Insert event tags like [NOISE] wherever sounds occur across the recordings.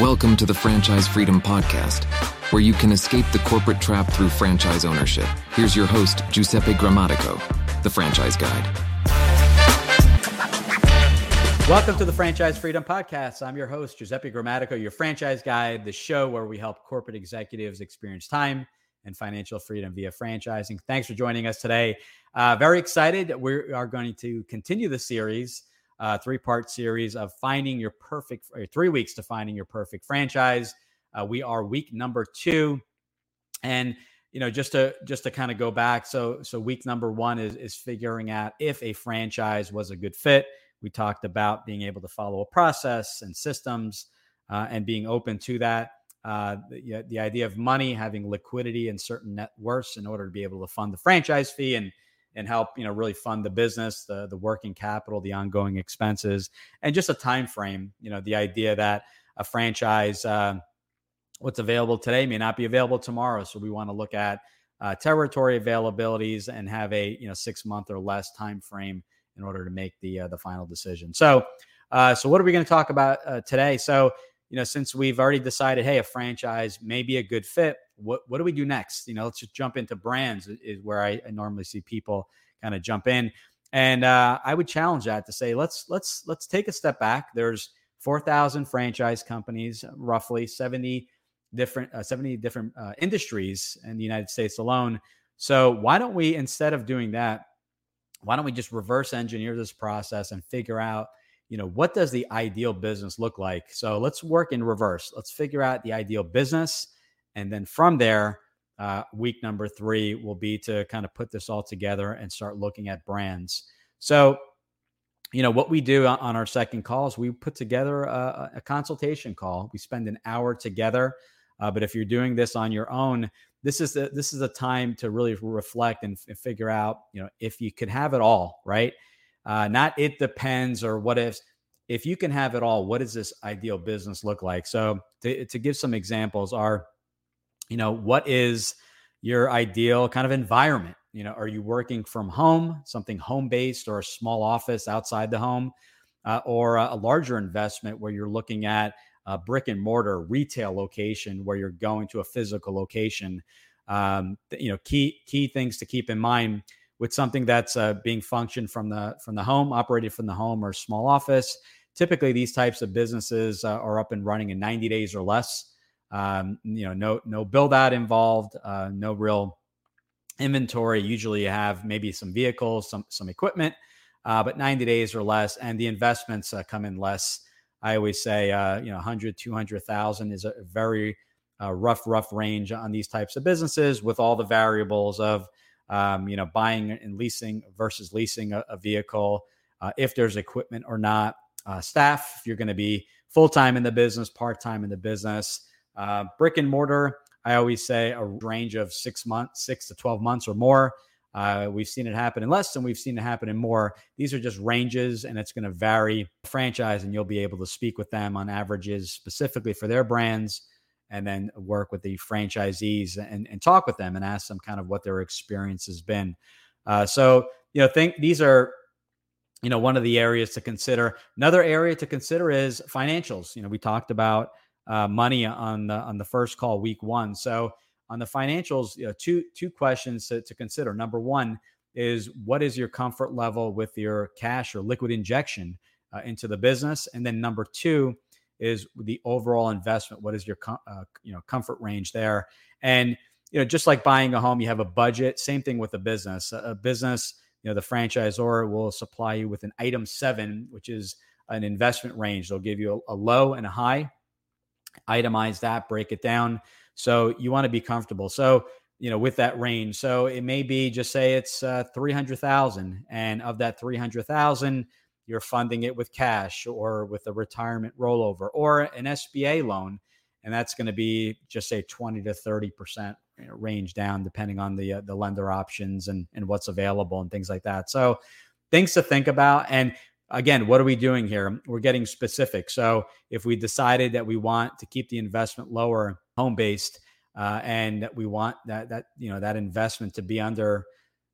Welcome to the Franchise Freedom Podcast, where you can escape the corporate trap through franchise ownership. Here's your host, Giuseppe Grammatico, the franchise guide. Welcome to the Franchise Freedom Podcast. I'm your host, Giuseppe Grammatico, your franchise guide, the show where we help corporate executives experience time and financial freedom via franchising. Thanks for joining us today. Uh, very excited. We are going to continue the series uh, three part series of finding your perfect, three weeks to finding your perfect franchise. Uh, we are week number two. And you know just to just to kind of go back so so week number one is is figuring out if a franchise was a good fit we talked about being able to follow a process and systems uh, and being open to that uh, the, the idea of money having liquidity and certain net worths in order to be able to fund the franchise fee and and help you know really fund the business the the working capital the ongoing expenses and just a time frame you know the idea that a franchise uh, what's available today may not be available tomorrow. So we want to look at uh, territory availabilities and have a you know six month or less time frame in order to make the uh, the final decision. So uh, so what are we going to talk about uh, today? So you know since we've already decided hey a franchise may be a good fit what what do we do next? You know, let's just jump into brands is where I, I normally see people kind of jump in, and uh, I would challenge that to say let's let's let's take a step back. There's four thousand franchise companies, roughly seventy different uh, seventy different uh, industries in the United States alone. So why don't we instead of doing that, why don't we just reverse engineer this process and figure out you know what does the ideal business look like so let's work in reverse let's figure out the ideal business and then from there, uh, week number three will be to kind of put this all together and start looking at brands. So, you know, what we do on our second call is we put together a, a consultation call. We spend an hour together. Uh, but if you're doing this on your own, this is the, this is a time to really reflect and, f- figure out, you know, if you could have it all, right? Uh, not it depends or what if. If you can have it all, what does this ideal business look like? So, to, to give some examples, are you know, what is your ideal kind of environment? You know, are you working from home, something home based, or a small office outside the home, uh, or a, a, larger investment where you're looking at a brick and mortar retail location where you're going to a physical location? Um, you know, key key things to keep in mind with something that's uh, being functioned from the from the home, operated from the home or small office. Typically, these types of businesses uh, are up and running in 90 days or less. Um, you know, no no build out involved, uh, no real inventory. Usually, you have maybe some vehicles, some some equipment, uh, but 90 days or less, and the investments uh, come in less. I always say, uh, you know, 100, 200,000 is a very uh, rough, rough range on these types of businesses with all the variables of, um, you know, buying and leasing versus leasing a, a vehicle, uh, if there's equipment or not, uh, staff, if you're going to be full time in the business, part time in the business, uh, brick and mortar, I always say a range of six months, six to 12 months or more. Uh, we've seen it happen in less and we've seen it happen in more. These are just ranges and it's going to vary franchise and you'll be able to speak with them on averages specifically for their brands and then work with the franchisees and, and talk with them and ask them kind of what their experience has been. Uh, so, you know, think these are, you know, one of the areas to consider. Another area to consider is financials. You know, we talked about uh, money on the on the first call week one. So on the financials, you know, two two questions to, to consider. Number one is what is your comfort level with your cash or liquid injection uh, into the business, and then number two is the overall investment. What is your com- uh, you know comfort range there? And you know, just like buying a home, you have a budget. Same thing with a business. A, a business, you know, the franchisor will supply you with an item seven, which is an investment range. They'll give you a, a low and a high itemize that, break it down. So you want to be comfortable. So, you know, with that range. So it may be just say it's uh, 300,000 and of that 300,000, you're funding it with cash or with a retirement rollover or an SBA loan. And that's going to be just say 20 to 30% range down, depending on the, uh, the lender options and, and what's available and things like that. So things to think about. And again, what are we doing here? We're getting specific. So if we decided that we want to keep the investment lower, home based, uh, and we want that that you know that investment to be under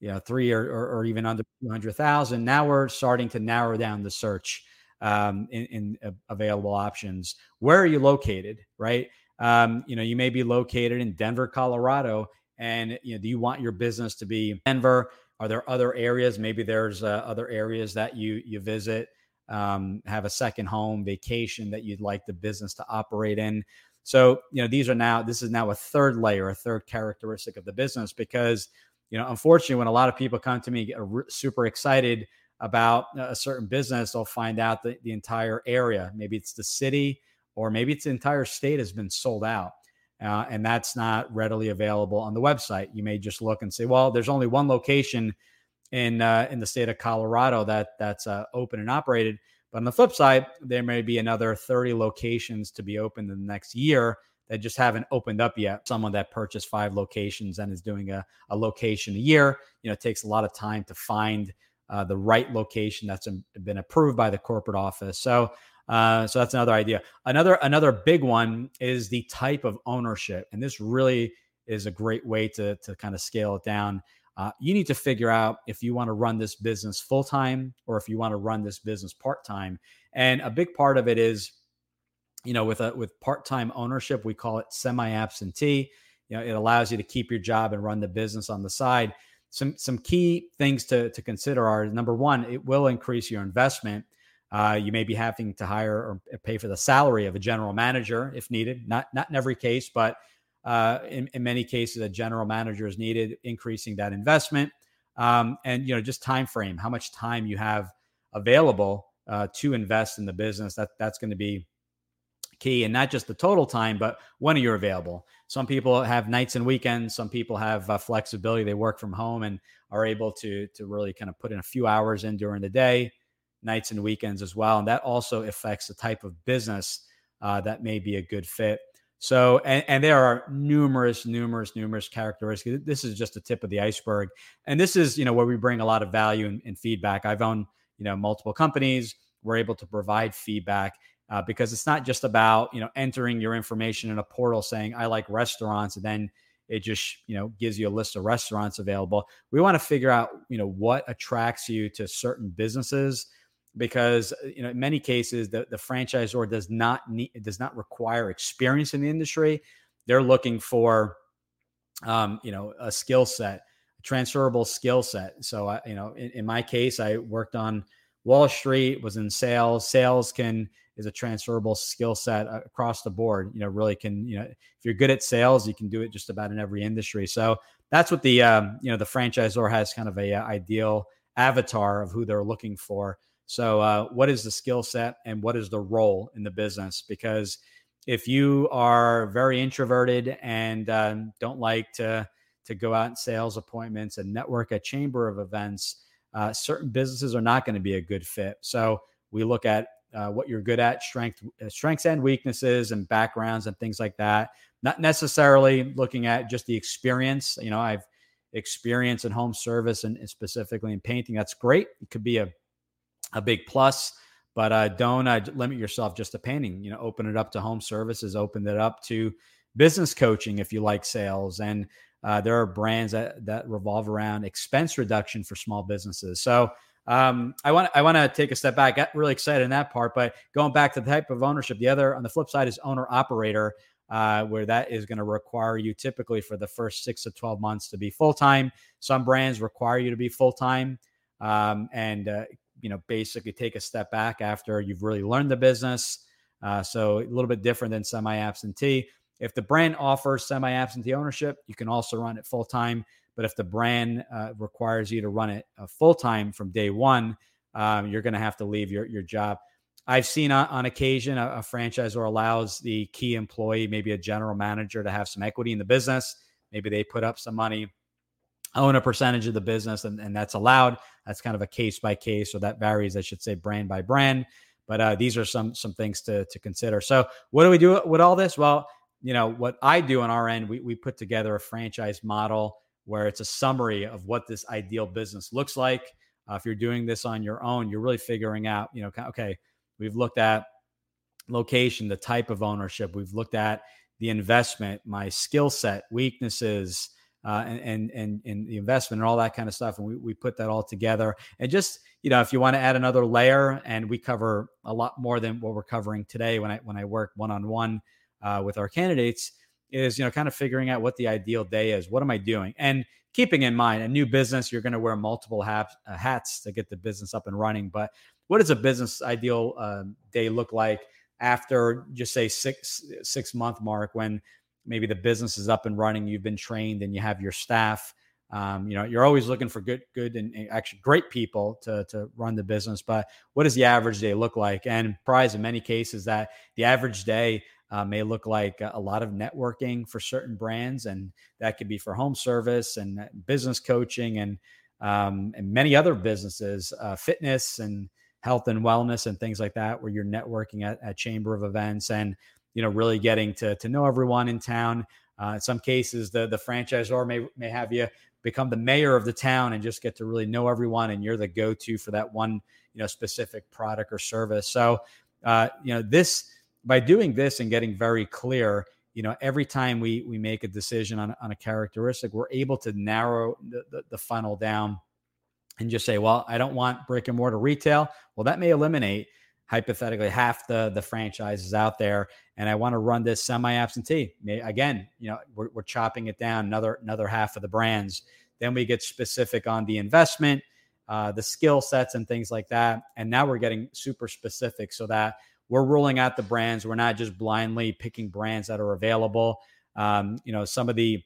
you know three or, or, or even under 200,000 now we're starting to narrow down the search um, in, in uh, available options. Where are you located? Right. Um, you know, you may be located in Denver, Colorado, and you know, do you want your business to be Denver? Are there other areas? Maybe there's uh, other areas that you you visit, um, have a second home, vacation that you'd like the business to operate in. So you know, these are now this is now a third layer, a third characteristic of the business because you know, unfortunately, when a lot of people come to me, get super excited about a certain business, they'll find out that the entire area, maybe it's the city or maybe it's the entire state has been sold out. Uh, and that's not readily available on the website. You may just look and say, well, there's only one location in uh, in the state of Colorado that that's uh, open and operated. But on the flip side, there may be another 30 locations to be opened in the next year that just haven't opened up yet. Someone that purchased five locations and is doing a, a location a year, you know, it takes a lot of time to find uh, the right location that's been approved by the corporate office. So, uh, so that's another idea. Another another big one is the type of ownership, and this really is a great way to to kind of scale it down. Uh, you need to figure out if you want to run this business full time or if you want to run this business part time. And a big part of it is, you know, with a with part time ownership, we call it semi absentee. You know, it allows you to keep your job and run the business on the side some some key things to to consider are number one, it will increase your investment. Uh, you may be having to hire or pay for the salary of a general manager if needed. Not not in every case, but uh, in, in many cases, a general manager is needed, increasing that investment. Um, and you know, just time frame, how much time you have available uh, to invest in the business. That that's going to be key, and not just the total time, but when you available? Some people have nights and weekends. Some people have uh, flexibility. They work from home and are able to to really kind of put in a few hours in during the day, nights and weekends as well. And that also affects the type of business uh, that may be a good fit. So, and, and, there are numerous, numerous, numerous characteristics. This is just the tip of the iceberg, and this is you know where we bring a lot of value and, feedback. I've owned you know multiple companies. We're able to provide feedback, uh, because it's not just about you know entering your information in a portal saying I like restaurants and then it just you know gives you a list of restaurants available. We want to figure out you know what attracts you to certain businesses because uh, you know in many cases the, the franchisor does not need does not require experience in the industry. They're looking for um, you know a skill set, a transferable skill set. So I, you know in, in my case, I worked on Wall Street, was in sales. Sales can is a transferable skill set uh, across the board. You know, really can you know if you're good at sales, you can do it just about in every industry. So that's what the um, you know the franchisor has kind of a uh, ideal avatar of who they're looking for. So uh, what is the skill set and what is the role in the business? Because if you are very introverted and um, don't like to to go out in sales appointments and network at chamber of events, uh, certain businesses are not going to be a good fit. So we look at uh, what you're good at, strength, uh, strengths and weaknesses, and backgrounds and things like that. Not necessarily looking at just the experience. You know, I've experience in home service and specifically in painting. That's great. It could be a a big plus, but uh, don't uh, limit yourself just to painting. You know, open it up to home services. Open it up to business coaching if you like sales and uh, there are brands that that revolve around expense reduction for small businesses. So um, I want I want to take a step back. Got really excited in that part, but going back to the type of ownership, the other on the flip side is owner operator, uh, where that is going to require you typically for the first six to twelve months to be full time. Some brands require you to be full time, um, and uh, you know basically take a step back after you've really learned the business. Uh, so a little bit different than semi absentee. If the brand offers semi absentee ownership, you can also run it full time. But if the brand uh, requires you to run it uh, full time from day one, um, you're going to have to leave your, your job. I've seen on, on occasion a, a franchisor allows the key employee, maybe a general manager, to have some equity in the business. Maybe they put up some money, own a percentage of the business, and, and that's allowed. That's kind of a case by case, or that varies, I should say, brand by brand. But uh, these are some some things to to consider. So, what do we do with all this? Well, you know what I do on our end, we we put together a franchise model where it's a summary of what this ideal business looks like. Uh, if you're doing this on your own, you're really figuring out, you know, okay, we've looked at location, the type of ownership, we've looked at the investment, my skill set, weaknesses, uh, and, and, and the investment and all that kind of stuff. And we, we put that all together. And just you know, if you want to add another layer, and we cover a lot more than what we're covering today when I when I work one on one with our candidates, is you know kind of figuring out what the ideal day is. What am I doing? And keeping in mind a new business, you're going to wear multiple hats, uh, hats to get the business up and running. But what does a business ideal uh, day look like after just say six six month mark when maybe the business is up and running, you've been trained, and you have your staff. Um, you know, you're always looking for good, good, and, actually great people to to run the business. But what does the average day look like? And prize in many cases that the average day uh, may look like a lot of networking for certain brands, and that could be for home service and business coaching and um, and many other businesses, uh, fitness and health and wellness and things like that, where you're networking at, at chamber of events and you know, really getting to to know everyone in town. Uh, in some cases, the the franchisor may may have you become the mayor of the town and just get to really know everyone, and you're the go to for that one you know specific product or service. So, uh, you know, this by doing this and getting very clear, you know, every time we we make a decision on on a characteristic, we're able to narrow the, the, the funnel down and just say, well, I don't want brick and mortar retail. Well, that may eliminate hypothetically half the the franchises out there and i want to run this semi absentee again you know we're, we're chopping it down another another half of the brands. Then we get specific on the investment uh, the skill sets and things like that and now we're getting super specific so that we're ruling out the brands. We're not just blindly picking brands that are available. Um, you know some of the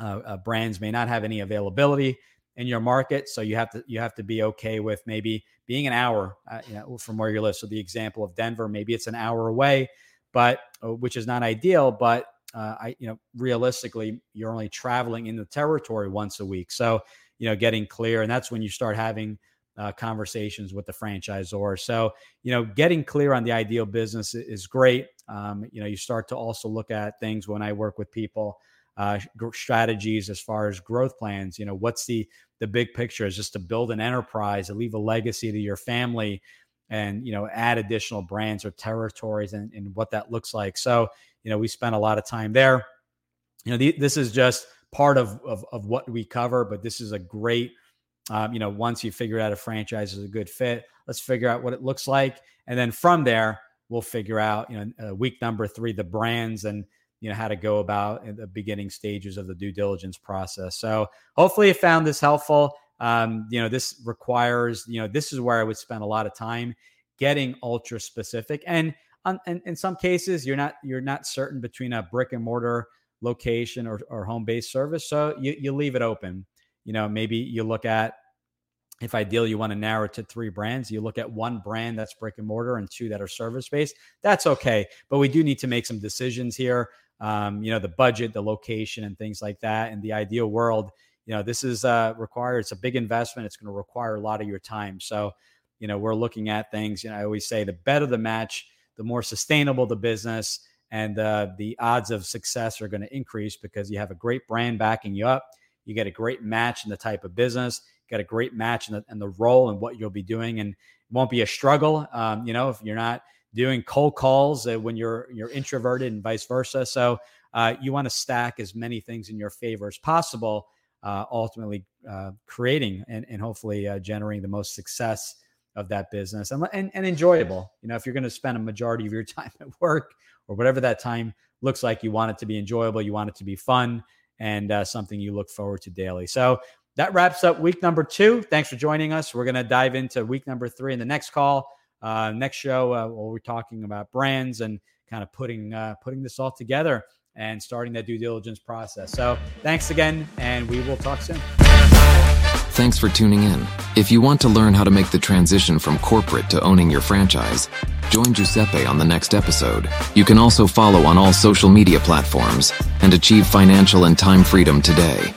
uh, uh, brands may not have any availability in your market. So you have to you have to be okay with maybe being an hour uh, you know, from where you live. So the example of Denver, maybe it's an hour away, but uh, which is not ideal. But uh, I you know realistically, you're only traveling in the territory once a week. So you know getting clear, and that's when you start having. Uh, conversations with the franchisor. So, you know, getting clear on the ideal business is great. Um, you know, you start to also look at things when I work with people uh, strategies as far as growth plans. You know, what's the the big picture? Is just to build an enterprise, and leave a legacy to your family, and you know, add additional brands or territories, and, and what that looks like. So, you know, we spent a lot of time there. You know, the, this is just part of, of of what we cover, but this is a great. Um, you know, once you figure out a franchise is a good fit, let's figure out what it looks like, and then from there, we'll figure out. You know, uh, week number three, the brands and you know how to go about in the beginning stages of the due diligence process. So hopefully you found this helpful. Um, you know, this requires, you know, this is where I would spend a lot of time getting ultra specific. And on, and in some cases, you're not you're not certain between a brick and mortar location or, or home based service. So you, you leave it open. You know, maybe you look at if ideal you want to narrow it to three brands you look at one brand that's brick and mortar and two that are service based that's okay but we do need to make some decisions here um, you know, the budget, the location, and things like that. In the ideal world, you know, this is uh, required. It's a big investment. It's going to require a lot of your time. So, you know, we're looking at things. You know, I always say the better the match, the more sustainable the business, and uh, the odds of success are going to increase because you have a great brand backing you up. You get a great match in the type of business. You got a great match in the, in the role and what you'll be doing, and it won't be a struggle. Um, you know, if you're not doing cold calls uh, when you're you're introverted and vice versa. So uh, you want to stack as many things in your favor as possible, uh, ultimately uh, creating and, and hopefully uh, generating the most success of that business and, and, and enjoyable. You know, if you're going to spend a majority of your [LAUGHS] time at work or whatever that time looks like, you want it to be enjoyable, you want it to be fun, and something you look forward to daily. So that wraps up week number two. Thanks for joining us. We're going to dive into week number three in the next call. Uh, next show, uh, well, we're talking about brands and kind of putting uh, putting this all together and starting that due diligence process. So thanks again, and we will talk soon. Thanks for tuning in. If you want to learn how to make the transition from corporate to owning your franchise, join Giuseppe on the next episode. You can also follow on all social media platforms and achieve financial and time freedom today.